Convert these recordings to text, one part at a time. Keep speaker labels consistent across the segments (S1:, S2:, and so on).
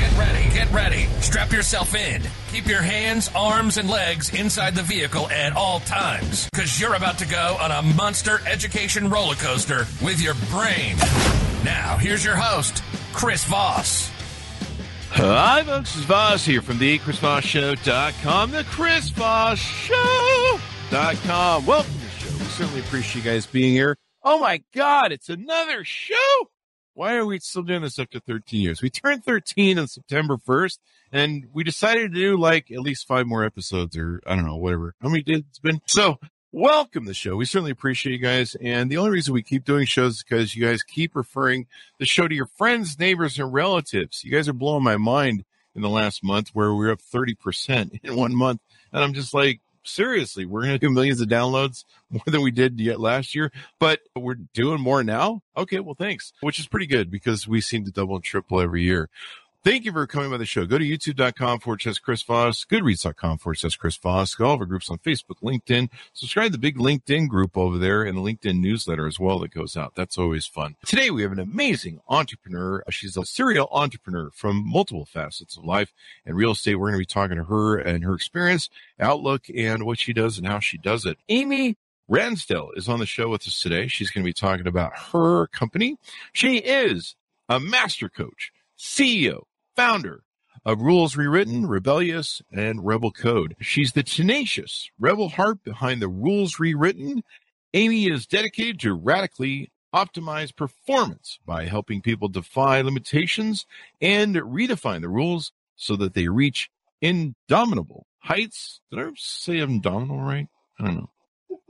S1: Get ready, get ready. Strap yourself in. Keep your hands, arms, and legs inside the vehicle at all times, because you're about to go on a monster education roller coaster with your brain. Now, here's your host, Chris Voss.
S2: Hi, folks. It's Voss here from the ChrisVossShow.com, the Chris Voss Show.com. Welcome to the show. We certainly appreciate you guys being here. Oh my God, it's another show. Why are we still doing this after 13 years? We turned 13 on September 1st, and we decided to do like at least five more episodes, or I don't know, whatever. How many did it's been? So, welcome the show. We certainly appreciate you guys. And the only reason we keep doing shows is because you guys keep referring the show to your friends, neighbors, and relatives. You guys are blowing my mind in the last month where we're up 30% in one month. And I'm just like, seriously, we're going to do millions of downloads more than we did yet last year, but we're doing more now. Okay. Well, thanks, which is pretty good because we seem to double and triple every year. Thank you for coming by the show. Go to youtube.com forward slash Chris Voss, goodreads.com forward slash Chris Voss. All of our groups on Facebook, LinkedIn. Subscribe to the big LinkedIn group over there and the LinkedIn newsletter as well that goes out. That's always fun. Today we have an amazing entrepreneur. She's a serial entrepreneur from multiple facets of life and real estate. We're going to be talking to her and her experience, outlook, and what she does and how she does it. Amy Ransdell is on the show with us today. She's going to be talking about her company. She is a master coach, CEO, founder of Rules Rewritten, Rebellious, and Rebel Code. She's the tenacious rebel heart behind the Rules Rewritten. Amy is dedicated to radically optimize performance by helping people defy limitations and redefine the rules so that they reach indomitable heights. Did I say indomitable right? I don't know.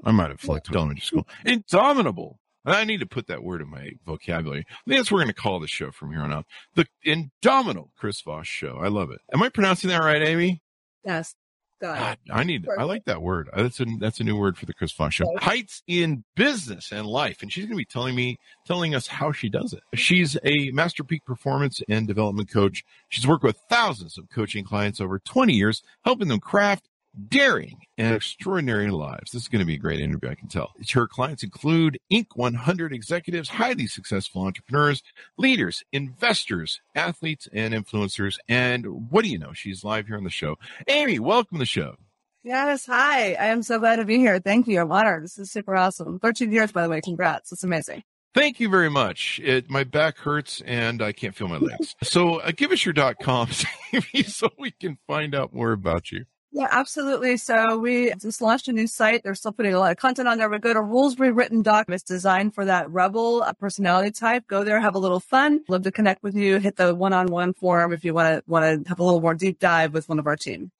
S2: I might have flunked elementary school. Indomitable I need to put that word in my vocabulary. I think that's what we're going to call the show from here on out. The Indomitable Chris Voss Show. I love it. Am I pronouncing that right, Amy?
S3: Yes.
S2: God, I need. Perfect. I like that word. Uh, that's a that's a new word for the Chris Voss Show. Right. Heights in business and life, and she's going to be telling me, telling us how she does it. She's a master peak performance and development coach. She's worked with thousands of coaching clients over 20 years, helping them craft daring and extraordinary lives. This is going to be a great interview, I can tell. Her clients include Inc. 100 executives, highly successful entrepreneurs, leaders, investors, athletes, and influencers. And what do you know? She's live here on the show. Amy, welcome to the show.
S3: Yes. Hi. I am so glad to be here. Thank you. I'm honored. This is super awesome. 13 years, by the way. Congrats. It's amazing.
S2: Thank you very much. It, my back hurts and I can't feel my legs. so uh, give us your dot com so we can find out more about you.
S3: Yeah, absolutely. So we just launched a new site. They're still putting a lot of content on there. We go to rulesrewritten.com. It's designed for that rebel personality type. Go there, have a little fun. Love to connect with you. Hit the one-on-one forum if you want to want to have a little more deep dive with one of our team.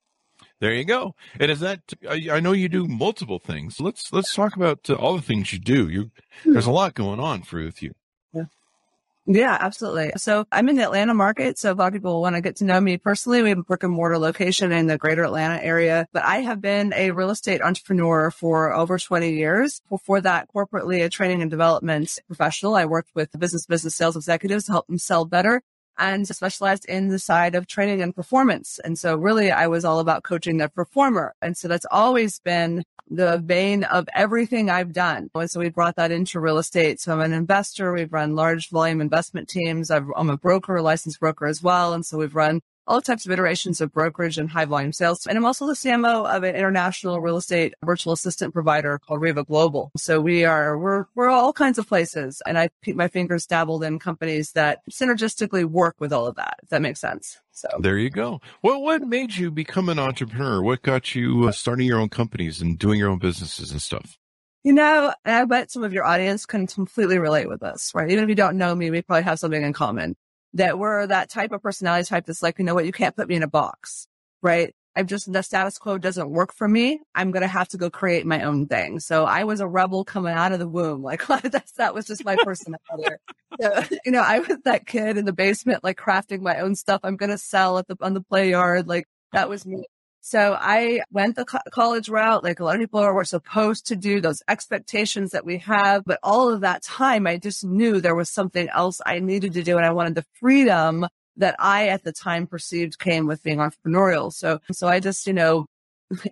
S2: There you go. And is that I know you do multiple things. Let's let's talk about uh, all the things you do. You there's a lot going on for with you.
S3: Yeah, absolutely. So I'm in the Atlanta market. So a lot of people want to get to know me personally. We have a brick and mortar location in the greater Atlanta area, but I have been a real estate entrepreneur for over 20 years. Before that, corporately a training and development professional. I worked with business business sales executives to help them sell better and specialized in the side of training and performance. And so really I was all about coaching the performer. And so that's always been the vein of everything I've done. And so we brought that into real estate. So I'm an investor. We've run large volume investment teams. i am a broker, a licensed broker as well. And so we've run all types of iterations of brokerage and high volume sales. And I'm also the CMO of an international real estate virtual assistant provider called Reva Global. So we are, we're, we're all kinds of places. And I keep my fingers dabbled in companies that synergistically work with all of that, if that makes sense. So
S2: there you go. Well, what made you become an entrepreneur? What got you uh, starting your own companies and doing your own businesses and stuff?
S3: You know, I bet some of your audience can completely relate with this, right? Even if you don't know me, we probably have something in common that we're that type of personality type that's like, you know what, you can't put me in a box, right? I'm just, the status quo doesn't work for me. I'm going to have to go create my own thing. So I was a rebel coming out of the womb. Like that's, that was just my personality. so, you know, I was that kid in the basement, like crafting my own stuff. I'm going to sell at the, on the play yard. Like that was me. So I went the co- college route, like a lot of people are, were supposed to do those expectations that we have. But all of that time, I just knew there was something else I needed to do. And I wanted the freedom that I at the time perceived came with being entrepreneurial. So, so I just, you know,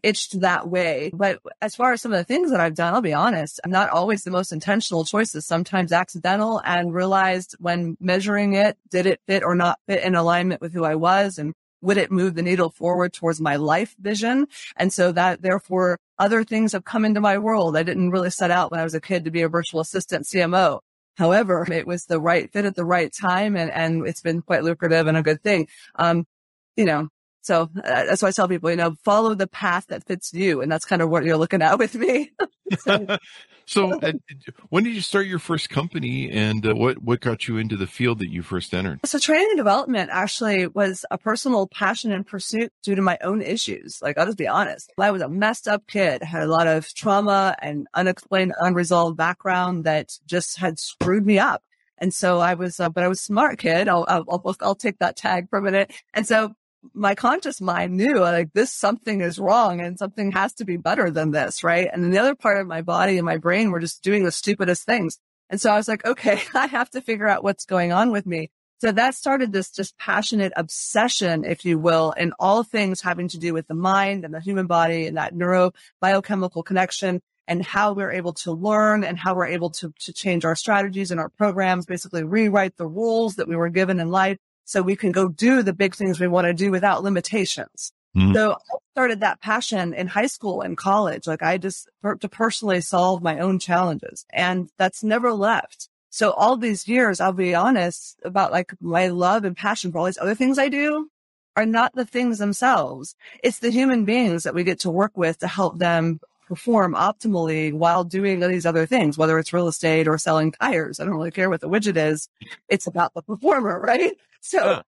S3: itched that way. But as far as some of the things that I've done, I'll be honest, I'm not always the most intentional choices, sometimes accidental and realized when measuring it, did it fit or not fit in alignment with who I was and would it move the needle forward towards my life vision? And so that therefore other things have come into my world. I didn't really set out when I was a kid to be a virtual assistant CMO. However, it was the right fit at the right time and, and it's been quite lucrative and a good thing. Um, you know, so uh, that's why I tell people, you know, follow the path that fits you. And that's kind of what you're looking at with me.
S2: so, so uh, when did you start your first company and uh, what, what got you into the field that you first entered?
S3: So training and development actually was a personal passion and pursuit due to my own issues. Like, I'll just be honest. I was a messed up kid, had a lot of trauma and unexplained, unresolved background that just had screwed me up. And so I was, uh, but I was smart kid. I'll, I'll, I'll, take that tag for a minute. And so my conscious mind knew like this something is wrong and something has to be better than this, right? And the other part of my body and my brain were just doing the stupidest things. And so I was like, okay, I have to figure out what's going on with me. So that started this just passionate obsession, if you will, in all things having to do with the mind and the human body and that neuro biochemical connection and how we're able to learn and how we're able to, to change our strategies and our programs, basically rewrite the rules that we were given in life so we can go do the big things we want to do without limitations. Mm-hmm. So I started that passion in high school and college. Like I just to personally solve my own challenges and that's never left. So all these years, I'll be honest about like my love and passion for all these other things I do are not the things themselves. It's the human beings that we get to work with to help them perform optimally while doing these other things, whether it's real estate or selling tires. I don't really care what the widget is. It's about the performer, right? So,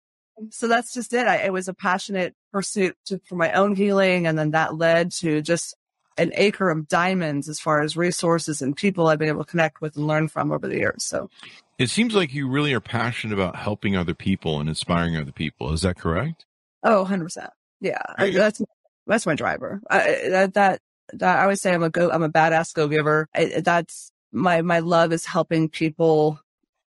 S3: so that's just it. I, it was a passionate pursuit to, for my own healing. And then that led to just an acre of diamonds as far as resources and people I've been able to connect with and learn from over the years. So
S2: it seems like you really are passionate about helping other people and inspiring other people. Is that correct?
S3: Oh, 100%. Yeah. That's, that's my driver. I, that, that, that, I always say I'm a go, I'm a badass go giver. That's my, my love is helping people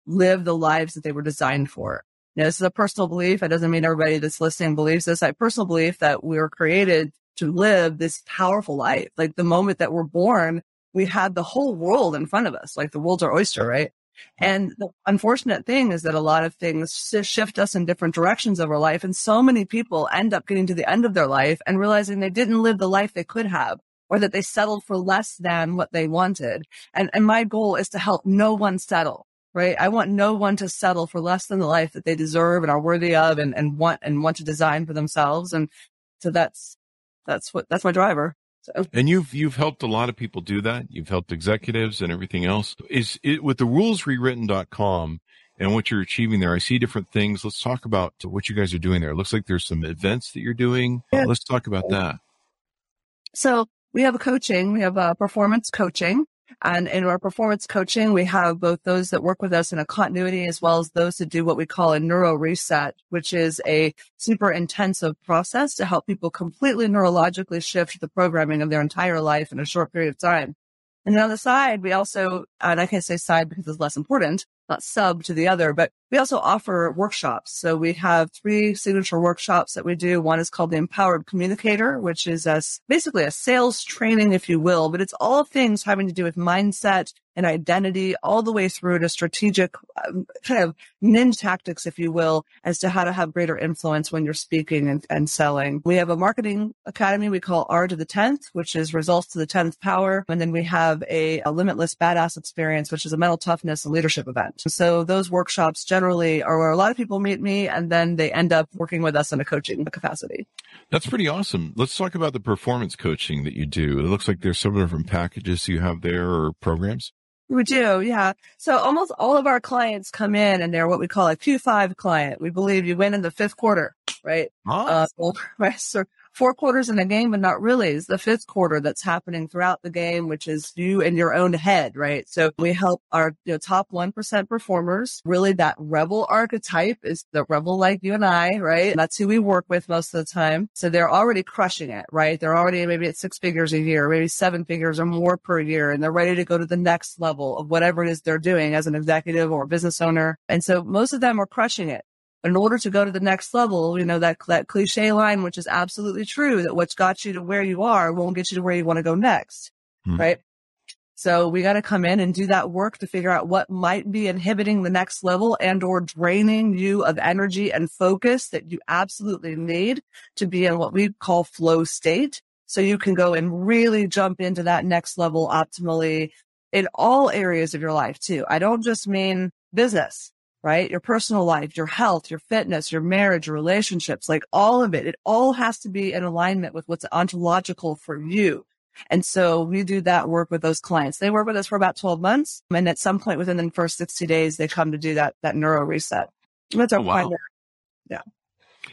S3: live the lives that they were designed for. You know, this is a personal belief. It doesn't mean everybody that's listening believes this. I personal belief that we were created to live this powerful life. Like the moment that we're born, we had the whole world in front of us. Like the world's our oyster, right? And the unfortunate thing is that a lot of things shift us in different directions of our life. And so many people end up getting to the end of their life and realizing they didn't live the life they could have or that they settled for less than what they wanted. And, and my goal is to help no one settle right? I want no one to settle for less than the life that they deserve and are worthy of and, and want and want to design for themselves. And so that's, that's what, that's my driver. So.
S2: And you've, you've helped a lot of people do that. You've helped executives and everything else. Is it with the rulesrewritten.com and what you're achieving there? I see different things. Let's talk about what you guys are doing there. It looks like there's some events that you're doing. Yeah. Uh, let's talk about that.
S3: So we have a coaching. We have a performance coaching and in our performance coaching, we have both those that work with us in a continuity as well as those that do what we call a neuro reset, which is a super intensive process to help people completely neurologically shift the programming of their entire life in a short period of time. And then on the side, we also, and I can't say side because it's less important, not sub to the other, but we also offer workshops. So we have three signature workshops that we do. One is called the Empowered Communicator, which is a, basically a sales training, if you will, but it's all things having to do with mindset and identity all the way through to strategic um, kind of ninja tactics, if you will, as to how to have greater influence when you're speaking and, and selling. We have a marketing academy we call R to the 10th, which is results to the 10th power. And then we have a, a limitless badass experience, which is a mental toughness and leadership event. So those workshops generally generally are where a lot of people meet me and then they end up working with us in a coaching capacity.
S2: That's pretty awesome. Let's talk about the performance coaching that you do. It looks like there's some different packages you have there or programs.
S3: We do, yeah. So almost all of our clients come in and they're what we call a Q5 client. We believe you win in the fifth quarter, right?
S2: Uh,
S3: so, right. So four quarters in a game, but not really. It's the fifth quarter that's happening throughout the game, which is you in your own head, right? So we help our you know, top 1% performers. Really that rebel archetype is the rebel like you and I, right? That's who we work with most of the time. So they're already crushing it, right? They're already maybe at six figures a year, maybe seven figures or more per year. And they're ready to go to the next level of whatever it is they're doing as an executive or business owner. And so most of them are crushing it in order to go to the next level, you know, that, that cliche line, which is absolutely true, that what's got you to where you are won't get you to where you want to go next. Hmm. Right. So we got to come in and do that work to figure out what might be inhibiting the next level and or draining you of energy and focus that you absolutely need to be in what we call flow state. So you can go and really jump into that next level optimally in all areas of your life too. I don't just mean business right? Your personal life, your health, your fitness, your marriage, your relationships, like all of it. It all has to be in alignment with what's ontological for you. And so we do that work with those clients. They work with us for about 12 months. And at some point within the first 60 days, they come to do that, that neuro reset. That's our oh, wow. primary. Yeah.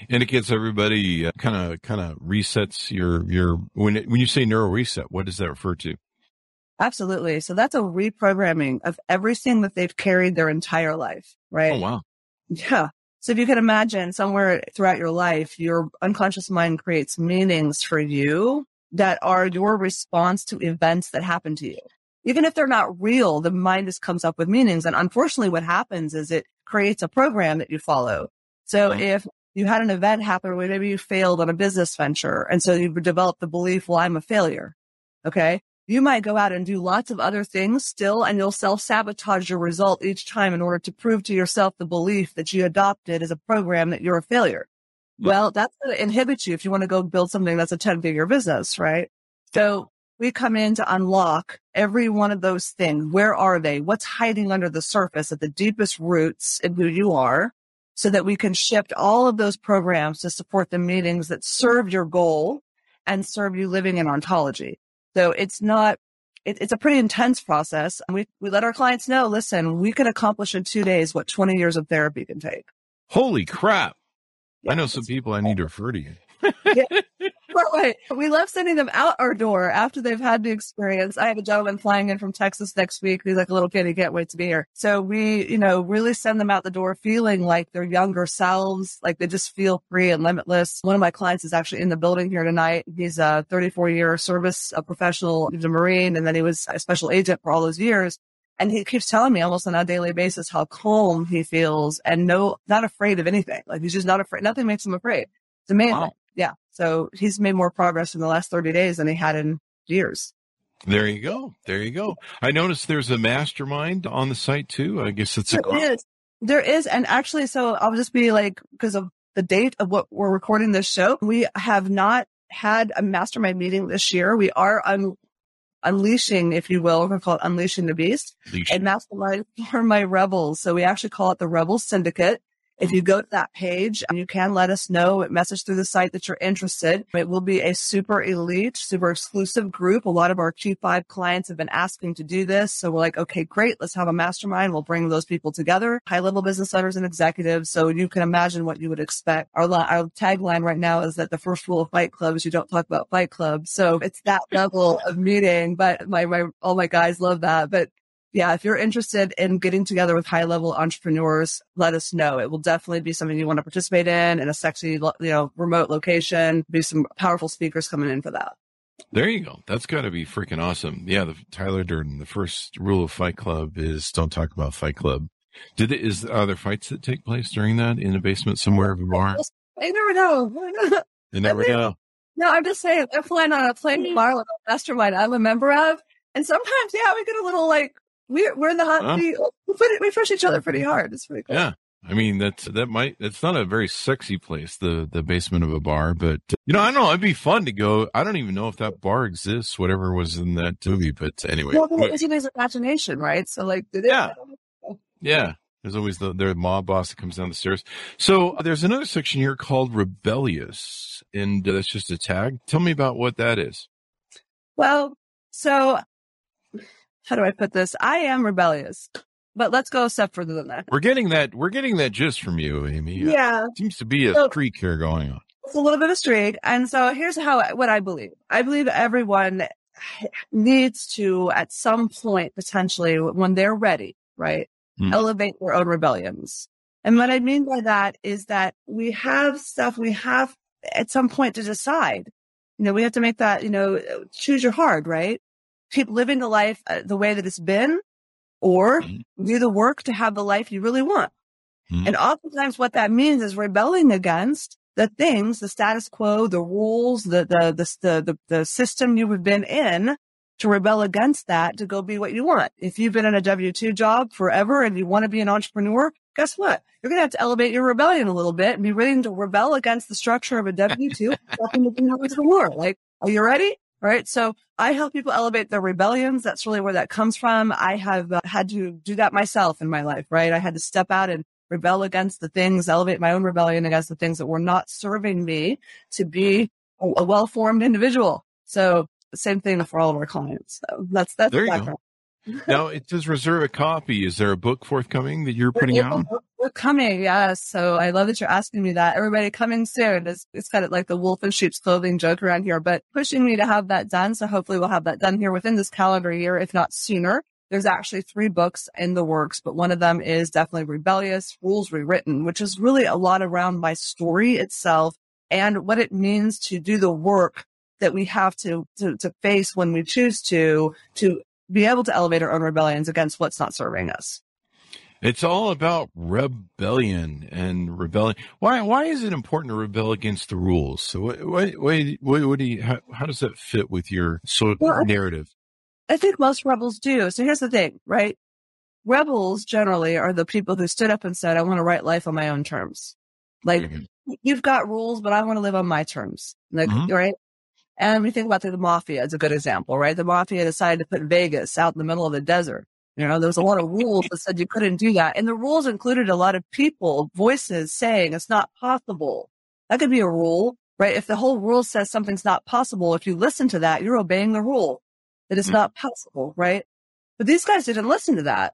S2: And it gets everybody kind of, kind of resets your, your, when, it, when you say neuro reset, what does that refer to?
S3: Absolutely. So that's a reprogramming of everything that they've carried their entire life, right?
S2: Oh, wow.
S3: Yeah. So if you can imagine somewhere throughout your life, your unconscious mind creates meanings for you that are your response to events that happen to you. Even if they're not real, the mind just comes up with meanings. And unfortunately, what happens is it creates a program that you follow. So mm-hmm. if you had an event happen where maybe you failed on a business venture and so you developed the belief, well, I'm a failure. Okay you might go out and do lots of other things still, and you'll self sabotage your result each time in order to prove to yourself the belief that you adopted as a program that you're a failure. Yeah. Well, that's going to inhibit you if you want to go build something that's a 10 figure business, right? So we come in to unlock every one of those things. Where are they? What's hiding under the surface at the deepest roots in who you are so that we can shift all of those programs to support the meetings that serve your goal and serve you living in ontology. So it's not, it, it's a pretty intense process. And we, we let our clients know, listen, we can accomplish in two days what 20 years of therapy can take.
S2: Holy crap. Yeah, I know some people I need to refer to you. yeah.
S3: Right. We love sending them out our door after they've had the experience. I have a gentleman flying in from Texas next week. He's like a little kid. He can't wait to be here. So we, you know, really send them out the door feeling like their younger selves, like they just feel free and limitless. One of my clients is actually in the building here tonight. He's a 34 year service a professional. He's a Marine and then he was a special agent for all those years. And he keeps telling me almost on a daily basis how calm he feels and no, not afraid of anything. Like he's just not afraid. Nothing makes him afraid. It's amazing. Wow. Yeah. So he's made more progress in the last 30 days than he had in years.
S2: There you go. There you go. I noticed there's a mastermind on the site too. I guess it's a
S3: there is. There is. And actually, so I'll just be like, because of the date of what we're recording this show, we have not had a mastermind meeting this year. We are un- unleashing, if you will, we call it unleashing the beast Leash. and mastermind for my rebels. So we actually call it the rebel syndicate. If you go to that page, you can let us know, message through the site that you're interested. It will be a super elite, super exclusive group. A lot of our Q5 clients have been asking to do this. So we're like, okay, great. Let's have a mastermind. We'll bring those people together, high level business owners and executives. So you can imagine what you would expect. Our, our tagline right now is that the first rule of fight club is you don't talk about fight club. So it's that level of meeting, but my, my, all my guys love that. But yeah, if you're interested in getting together with high level entrepreneurs, let us know. It will definitely be something you want to participate in in a sexy, you know, remote location. Be some powerful speakers coming in for that.
S2: There you go. That's got to be freaking awesome. Yeah, the Tyler Durden. The first rule of Fight Club is don't talk about Fight Club. Did it? Is are there fights that take place during that in a basement somewhere of a bar?
S3: I never know.
S2: you never know.
S3: No, I'm just saying. I'm flying on a plane bar with a mastermind I'm a member of, and sometimes, yeah, we get a little like we're we're in the hot seat. We, we push each other pretty hard. It's pretty cool.
S2: Yeah. I mean, that's, that might, it's not a very sexy place, the, the basement of a bar, but, you know, I don't know. It'd be fun to go. I don't even know if that bar exists, whatever was in that movie, but anyway.
S3: Well, it's his imagination, right? So, like,
S2: yeah. Yeah. There's always the, their mob boss that comes down the stairs. So there's another section here called rebellious, and uh, that's just a tag. Tell me about what that is.
S3: Well, so how do I put this? I am rebellious, but let's go a step further than that.
S2: We're getting that. We're getting that gist from you, Amy.
S3: Yeah,
S2: seems to be a so, streak here going on.
S3: it's a little bit of a streak. And so here's how, what I believe. I believe everyone needs to, at some point, potentially, when they're ready, right,
S2: Hmm.
S3: elevate their own rebellions. And what I mean by that is that we have stuff we have at some point to decide. You know, we have to make that, you know, choose your hard, right? Keep living the life uh, the way that it's been or
S2: Mhm.
S3: do the work to have the life you really want.
S2: Mhm.
S3: And oftentimes what that means is rebelling against the things, the status quo, the rules, the, the, the, the, the, the system you have been in to rebel against that to go be what you want. If you've been in a W-2 job forever and you want to be an entrepreneur, guess what? You're going to have to elevate your rebellion a little bit and be willing to rebel against the structure of a W-2 stepping to be an entrepreneur. Like, are you ready? Right. So I help people elevate their rebellions. That's really where that comes from. I have uh, had to do that myself in my life, right? I had to step out and rebel against the things, elevate my own rebellion against the things that were not serving me to be a, well-formed individual. So same thing for all of our clients. So that's, that's
S2: There
S3: the
S2: you go. Now it does reserve a copy. Is there a book forthcoming that you're putting
S3: We're-
S2: out?
S3: We're coming, yes. So I love that you're asking me that. Everybody coming soon. It's, it's kind of like the wolf in sheep's clothing joke around here, but pushing me to have that done. So hopefully we'll have that done here within this calendar year, if not sooner. There's actually three books in the works, but one of them is definitely Rebellious Rules Rewritten, which is really a lot around my story itself and what it means to do the work that we have to, to, to face when we choose to, to be able to elevate our own rebellions against what's not serving us.
S2: It's all about rebellion and rebellion. Why? Why is it important to rebel against the rules? So, what? What? What, what, do you? How, how does that fit with your so
S3: Well,
S2: narrative?
S3: I think most rebels do. So here's the thing, right? Rebels generally are the people who stood up and said, I want to write life on my own terms. Like
S2: Mhm.
S3: you've got rules, but I want to live on my terms. Like,
S2: Mhm.
S3: right? And we think about the, mafia as a good example, right? The mafia decided to put Vegas out in the middle of the desert. You know, there was a lot of rules that said you couldn't do that. And the rules included a lot of people, voices saying it's not possible. That could be a rule, right? If the whole rule says something's not possible, if you listen to that, you're obeying the rule that it's
S2: Mm.
S3: not possible, right? But these guys didn't listen to that.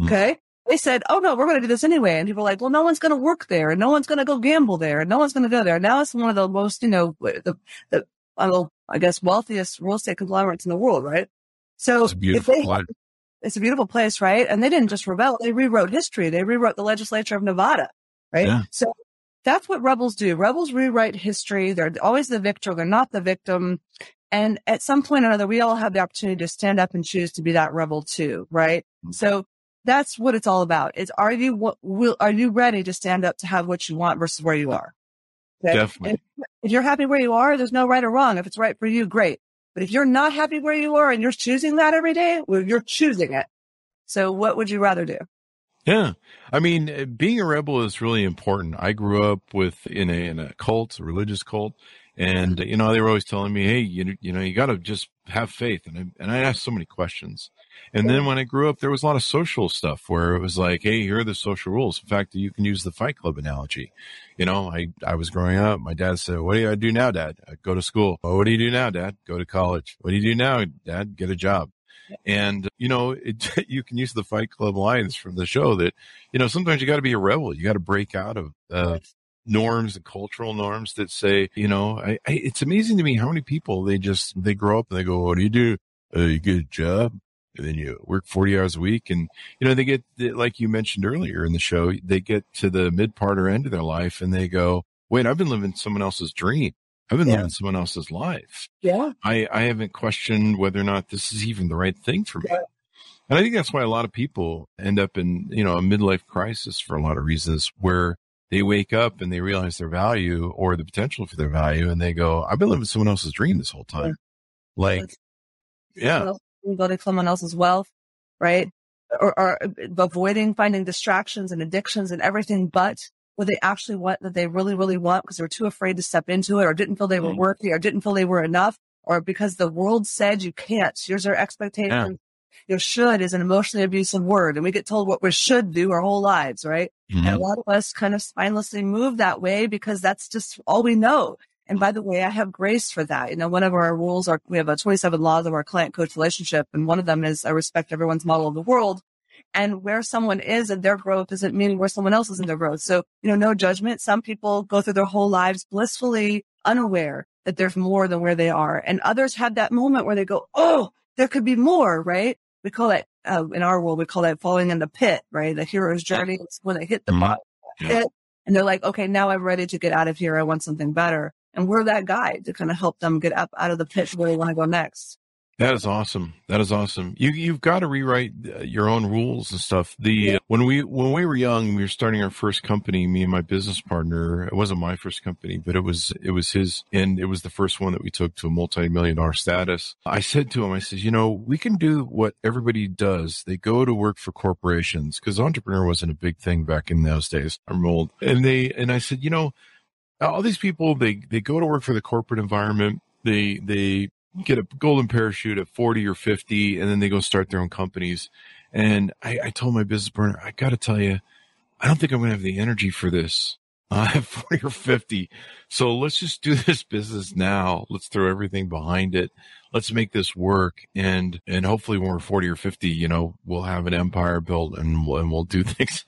S2: Mm.
S3: Okay. They said, Oh no, we're going to do this anyway. And people are like, well, no one's going to work there and no one's going to go gamble there and no one's going to go there. And Now it's one of the most, you know, the, the, Uh, I don't I guess wealthiest real estate conglomerates in the world, right? So
S2: It's a beautiful.
S3: they, it's a beautiful place, right? And they didn't just rebel. They rewrote history. They rewrote the legislature of Nevada, right?
S2: Yeah.
S3: So that's what rebels do. Rebels rewrite history. They're always the victor. They're not the victim. And at some point or another, we all have the opportunity to stand up and choose to be that rebel too, right? Mm-hmm. So that's what it's all about. Is are you what will are you ready to stand up to have what you want versus where you are? Okay?
S2: Definitely.
S3: And if you're happy where you are, there's no right or wrong. If it's right for you, great. But if you're not happy where you are and you're choosing that every day, well, you're choosing it. So what would you rather do?
S2: Yeah. I mean, uh, being a rebel is really important. I grew up with in a in a cult, a religious cult, and you know they were always telling me, "Hey, you you know you got to just have faith." And I, and I asked so many questions. And then when I grew up, there was a lot of social stuff where it was like, "Hey, here are the social rules." In fact, you can use the Fight Club analogy. You know, I I was growing up. My dad said, "What do I do now, Dad? I go to school. What do you do now, Dad? Go to college. What do you do now, Dad? Get a job." And, you know, it, you can use the Fight Club lines from the show that, you know, sometimes you got to be a rebel. You got to break out of uh, norms and cultural norms that say, you know, I, I, it's amazing to me how many people they just, they grow up and they go, what do you do? Uh, you get a job and then you work 40 hours a week. And, you know, they get, like you mentioned earlier in the show, they get to the mid part or end of their life and they go, wait, I've been living someone else's dream. I've been
S3: Yeah.
S2: living someone else's life.
S3: Yeah.
S2: I, I haven't questioned whether or not this is even the right thing for me.
S3: Right.
S2: And I think that's why a lot of people end up in, you know, a midlife crisis for a lot of reasons where they wake up and they realize their value or the potential for their value and they go, I've been living someone else's dream this whole time. Like, yeah,
S3: building someone else's wealth, right? Or, or avoiding finding distractions and addictions and everything but what they actually want that they really, really want because they were too afraid to step into it or didn't feel they were
S2: Mhm.
S3: worthy or didn't feel they were enough or because the world said you can't. Here's our expectation. You know, should is an emotionally abusive word and we get told what we should do our whole lives, right?
S2: Mhm.
S3: And a lot of us kind of spinelessly move that way because that's just all we know. And by the way, I have grace for that. You know, one of our rules are we have a 27 laws of our client coach relationship. And one of them is I respect everyone's model of the world. And where someone is in their growth doesn't mean where someone else is in their growth. So, you know, no judgment. Some people go through their whole lives blissfully unaware that there's more than where they are. And others have that moment where they go, Oh, there could be more, right? We call that, uh, in our world, we call that falling in the pit, right? The hero's journey is when they hit the
S2: Mhm. Yeah.
S3: pit and they're like, okay, now I'm ready to get out of here. I want something better. And we're that guide to kind of help them get up out of the pit where they want to go next.
S2: That is awesome. That is awesome. You you've got to rewrite uh, your own rules and stuff. The when we when we were young, we were starting our first company. Me and my business partner. It wasn't my first company, but it was it was his, and it was the first one that we took to a multi million dollar status. I said to him, I said, you know, we can do what everybody does. They go to work for corporations because entrepreneur wasn't a big thing back in those days. I'm old, and they and I said, you know, all these people they they go to work for the corporate environment. They they get a golden parachute at 40 or 50 and then they go start their own companies. And I, I told my business partner, I got to tell you, I don't think I'm going to have the energy for this. I have 40 or 50. So let's just do this business now. Let's throw everything behind it. Let's make this work. And, and hopefully when we're 40 or 50, you know, we'll have an empire built and we'll, and we'll do things.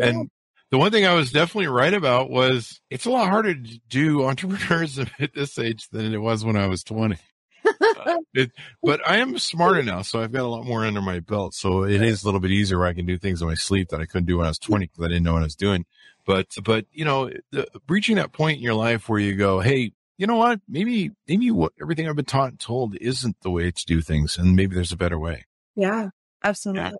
S2: And the one thing I was definitely right about was it's a lot harder to do entrepreneurs at this age than it was when I was 20. Uh, it, but I am smarter now, so I've got a lot more under my belt. So it is a little bit easier where I can do things in my sleep that I couldn't do when I was 20 because I didn't know what I was doing. But, but, you know, the, reaching that point in your life where you go, Hey, you know what? Maybe, maybe what everything I've been taught and told isn't the way to do things. And maybe there's a better way.
S3: Yeah, absolutely.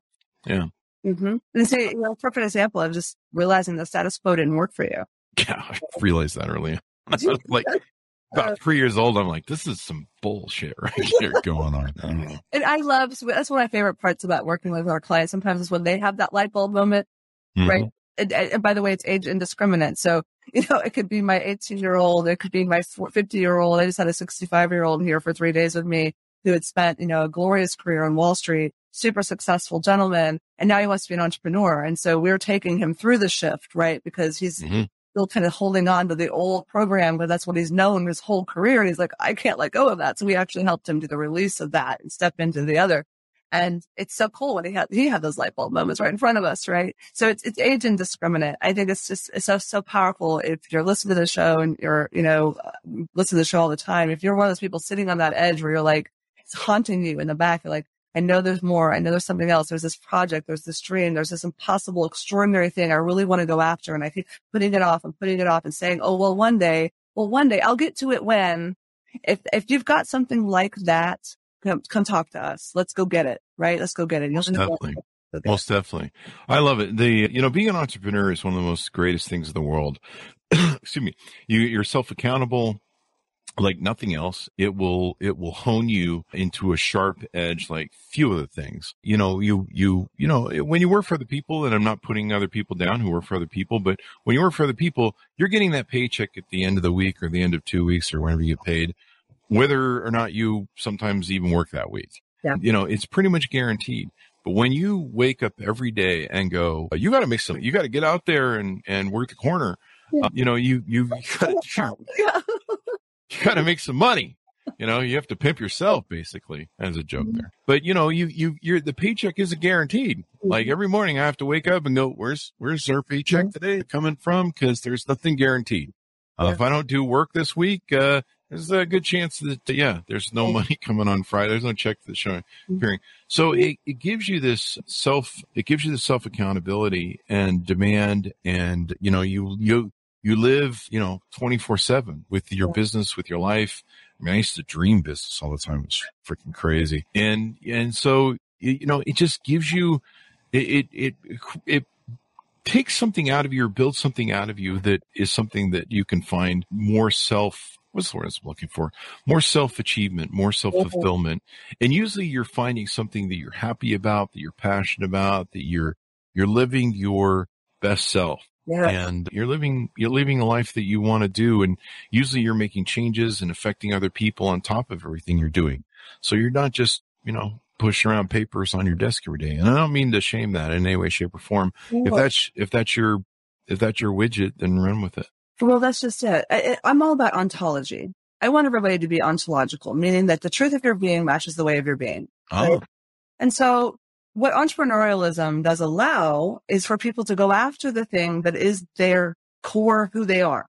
S2: Yeah.
S3: Mm-hmm. And so, you know, perfect example of just realizing the status quo didn't work for you.
S2: Yeah. I realized that early. like about three years old. I'm like, this is some bullshit right here going on. I.
S3: And I love, that's one of my favorite parts about working with our clients. Sometimes is when they have that light bulb moment,
S2: Mhm.
S3: right? And, and by the way, it's age indiscriminate. So, you know, it could be my 18 year old, it could be my 50 year old. I just had a 65 year old here for three days with me who had spent, you know, a glorious career on Wall Street, super successful gentleman. And now he wants to be an entrepreneur. And so we're taking him through the shift, right? Because he's
S2: Mhm.
S3: still kind of holding on to the old program, but that's what he's known his whole career. And he's like, I can't let go of that. So we actually helped him do the release of that and step into the other. And it's so cool when he had, he had those light bulb moments right in front of us, right? So it's, it's age indiscriminate. I think it's just, it's so, so powerful. If you're listening to the show and you're, you know, uh, listen to the show all the time, if you're one of those people sitting on that edge where you're like, it's haunting you in the back, you're like, I know there's more. I know there's something else. There's this project. There's this dream. There's this impossible, extraordinary thing I really want to go after. And I keep putting it off and putting it off and saying, Oh, well, one day, well, one day I'll get to it when, if, if you've got something like that, come, come talk to us. Let's go get it. Right. Let's go get it. You'll
S2: Most definitely.
S3: it.
S2: Most definitely. I love it. The, you know, being an entrepreneur is one of the most greatest things in the world. Excuse me. You, you're self accountable like nothing else. It will, it will hone you into a sharp edge like few other things. You know, you, you, you know, when you work for the people, and I'm not putting other people down who work for other people, but when you work for other people, you're getting that paycheck at the end of the week or the end of two weeks or whenever you get paid, whether or not you sometimes even work that week.
S3: Yeah.
S2: You know, it's pretty much guaranteed. But when you wake up every day and go, you got to make something, you got to get out there and, and work the corner.
S3: Yeah.
S2: Uh, you know, you, you, got
S3: Yeah.
S2: got to make some money. You know, you have to pimp yourself basically as a joke there. But you know, you, you, you're, the paycheck isn't guaranteed. Like every morning I have to wake up and go, where's, where's our paycheck today coming from? Cause there's nothing guaranteed. Uh, if I don't do work this week, uh, there's a good chance that, yeah, there's no money coming on Friday. There's no check that's showing, appearing. So it, it gives you this self, it gives you the self accountability and demand. And, you know, you, you, you live, you know, 24 seven with your
S3: Yeah.
S2: business, with your life. I mean, I used to dream business all the time. It was freaking crazy. And, and so, you know, it just gives you, it, it, it, it takes something out of you or builds something out of you that is something that you can find more self, what's the word I'm looking for? More self achievement, more mm-hmm. self fulfillment. And usually you're finding something that you're happy about, that you're passionate about, that you're, you're living your best self
S3: Yeah.
S2: and you're living you're living a life that you want to do and usually you're making changes and affecting other people on top of everything you're doing so you're not just you know pushing around papers on your desk every day and i don't mean to shame that in any way shape or form if that's if that's your if that's your widget then run with it
S3: Well, that's just it. I, I'm all about ontology. I want everybody to be ontological, meaning that the truth of your being matches the way of your being.
S2: oh
S3: And so what entrepreneurialism does allow is for people to go after the thing that is their core who they are.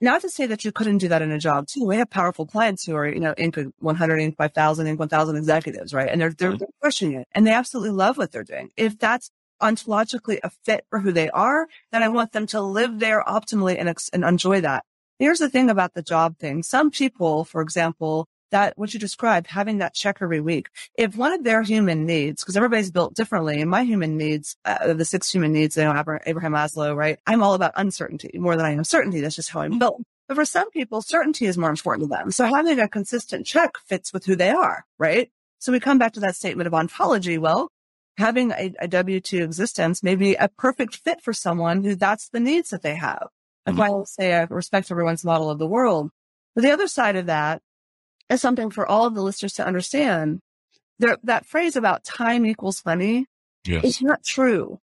S3: Not to say that you couldn't do that in a job too. We have powerful clients who are, you know, Inc. 100, Inc. 5000, Inc. 1000 executives, right? And they're, they're, mm-hmm. they're pushing it and they absolutely love what they're doing. If that's ontologically a fit for who they are, then I want them to live there optimally and, and enjoy that. Here's the thing about the job thing. Some people, for example, that what you described, having that check every week. If one of their human needs, because everybody's built differently, and my human needs, uh, the six human needs, you know, Abraham Maslow, right? I'm all about uncertainty more than I am certainty. That's just how I'm built. But for some people, certainty is more important to them. So having a consistent check fits with who they are, right? So we come back to that statement of ontology. Well, having a, a W-2 existence may be a perfect fit for someone who that's the needs that they have. That's mm-hmm. why I say I respect everyone's model of the world. But the other side of that is something for all of the listeners to understand. There, that phrase about time equals money yes. is not true,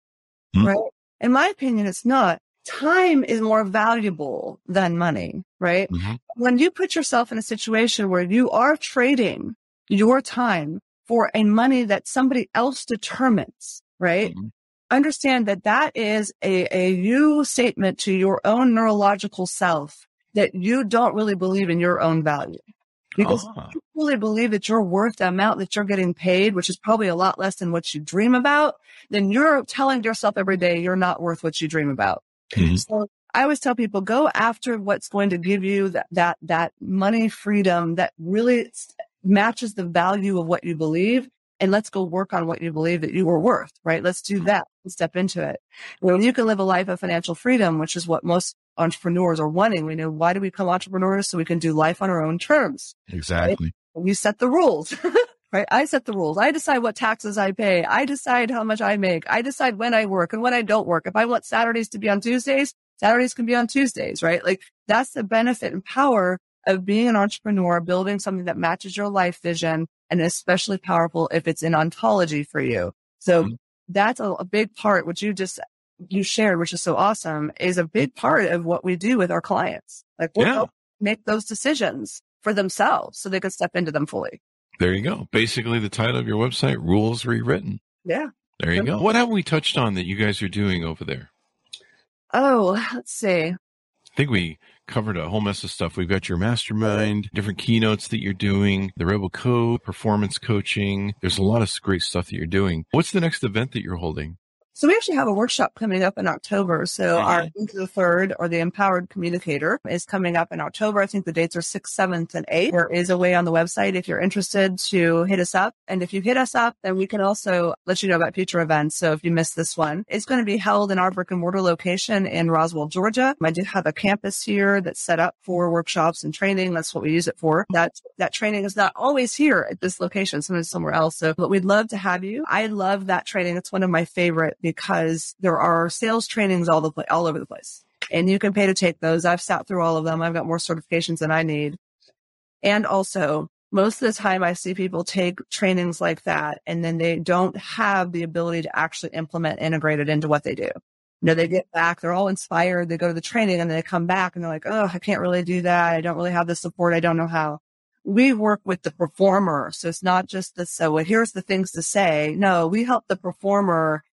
S3: mm-hmm. right? In my opinion, it's not. Time is more valuable than money, right? Mm-hmm. When you put yourself in a situation where you are trading your time for a money that somebody else determines, right? Mm-hmm. Understand that that is a, a you statement to your own neurological self that you don't really believe in your own value. Because uh-huh. if you fully believe that you're worth the amount that you're getting paid, which is probably a lot less than what you dream about, then you're telling yourself every day you're not worth what you dream about. Mm-hmm. So I always tell people go after what's going to give you that, that, that money freedom that really matches the value of what you believe. And let's go work on what you believe that you were worth, right? Let's do that and step into it. When you can live a life of financial freedom, which is what most entrepreneurs are wanting. We know why do we become entrepreneurs? So we can do life on our own terms.
S2: Exactly.
S3: Right? You set the rules. right? I set the rules. I decide what taxes I pay. I decide how much I make. I decide when I work and when I don't work. If I want Saturdays to be on Tuesdays, Saturdays can be on Tuesdays, right? Like that's the benefit and power of being an entrepreneur, building something that matches your life vision and especially powerful if it's in ontology for you. So mm-hmm. that's a, a, big part, which you just you shared, which is so awesome, is a big part of what we do with our clients. Like we'll yeah. make those decisions for themselves so they can step into them fully.
S2: There you go. Basically the title of your website, Rules Rewritten.
S3: Yeah.
S2: There you go. What have we touched on that you guys are doing over there?
S3: Oh, let's see.
S2: I think we covered a whole mess of stuff. We've got your mastermind, different keynotes that you're doing, the Rebel Code, performance coaching. There's a lot of great stuff that you're doing. What's the next event that you're holding?
S3: So we actually have a workshop coming up in October. So mm-hmm. our the third or the empowered communicator is coming up in October. I think the dates are sixth, seventh, and eighth. There is a way on the website if you're interested to hit us up. And if you hit us up, then we can also let you know about future events. So if you missed this one, it's going to be held in our brick and mortar location in Roswell, Georgia. I do have a campus here that's set up for workshops and training. That's what we use it for. That that training is not always here at this location, sometimes somewhere else. So, but we'd love to have you. I love that training. It's one of my favorite because there are sales trainings all the place, all over the place. And you can pay to take those. I've sat through all of them. I've got more certifications than I need. And also most of the time I see people take trainings like that and then they don't have the ability to actually implement integrated into what they do. You know, they get back, they're all inspired, they go to the training and then they come back and they're like, Oh, I can't really do that. I don't really have the support. I don't know how. We work with the performer. So it's not just the, so well, here's the things to say. No, we help the performer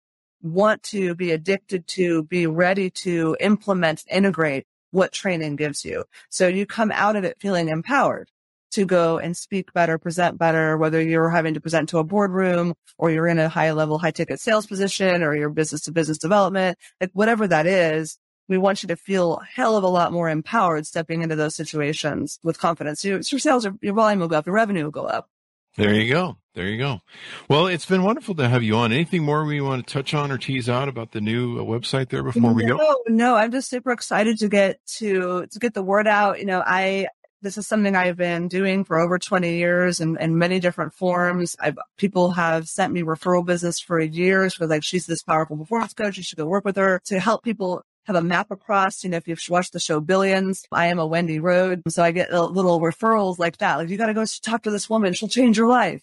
S3: want to be addicted to, be ready to implement, integrate what training gives you. So you come out of it feeling empowered to go and speak better, present better, whether you're having to present to a boardroom or you're in a high level, high ticket sales position or your business to business development, like whatever that is. We want you to feel a hell of a lot more empowered stepping into those situations with confidence. Your, sales, your volume will go up, your revenue will go up.
S2: There you go. There you go. Well, it's been wonderful to have you on. Anything more we want to touch on or tease out about the new uh, website there before we
S3: no,
S2: go?
S3: No, I'm just super excited to get to to get the word out. You know, I this is something I've been doing for over 20 years in, in many different forms. I've, people have sent me referral business for years for like, she's this powerful performance coach. You should go work with her to help people have a map across. You know, if you've watched the show Billions, I am a Wendy Rhoades. So I get little referrals like that. Like you got to go talk to this woman. She'll change your life.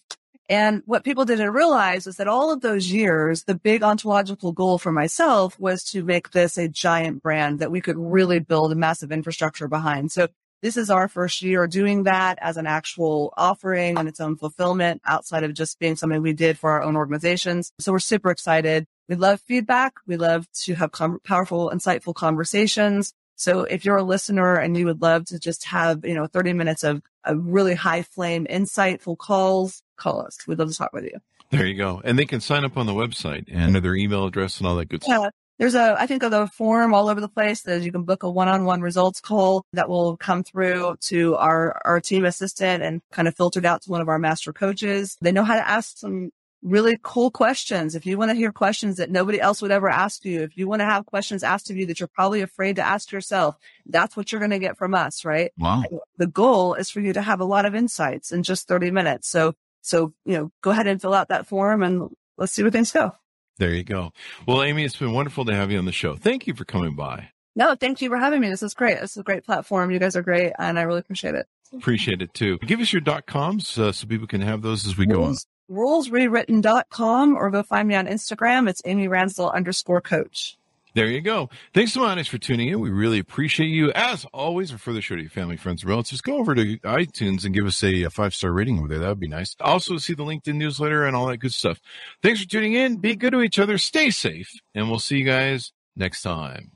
S3: And what people didn't realize is that all of those years, the big ontological goal for myself was to make this a giant brand that we could really build a massive infrastructure behind. So this is our first year doing that as an actual offering and its own fulfillment outside of just being something we did for our own organizations. So we're super excited. We love feedback. We love to have com- powerful, insightful conversations. So if you're a listener and you would love to just have, you know, 30 minutes of a really high flame, insightful calls, call us. We'd love to talk with you.
S2: There you go. And they can sign up on the website and their email address and all that good stuff.
S3: There's a, I think, of a form all over the place that you can book a one-on-one results call that will come through to our, our team assistant and kind of filtered out to one of our master coaches. They know how to ask some really cool questions. If you want to hear questions that nobody else would ever ask you, if you want to have questions asked of you that you're probably afraid to ask yourself, that's what you're going to get from us, right?
S2: Wow.
S3: The goal is for you to have a lot of insights in just 30 minutes. So, so, you know, go ahead and fill out that form and let's see where things go.
S2: There you go. Well, Amy, it's been wonderful to have you on the show. Thank you for coming by.
S3: No, thank you for having me. This is great. This is a great platform. You guys are great, and I really appreciate it.
S2: Appreciate it too. Give us your dot coms uh, so people can have those as we go on.
S3: Rulesrewritten.com or go find me on Instagram. It's Amy Ransdell underscore coach.
S2: There you go. Thanks so much for tuning in. We really appreciate you. As always, refer the show to your family, friends, and relatives. Go over to iTunes and give us a, a five star rating over there. That would be nice. Also, see the LinkedIn newsletter and all that good stuff. Thanks for tuning in. Be good to each other. Stay safe. And we'll see you guys next time.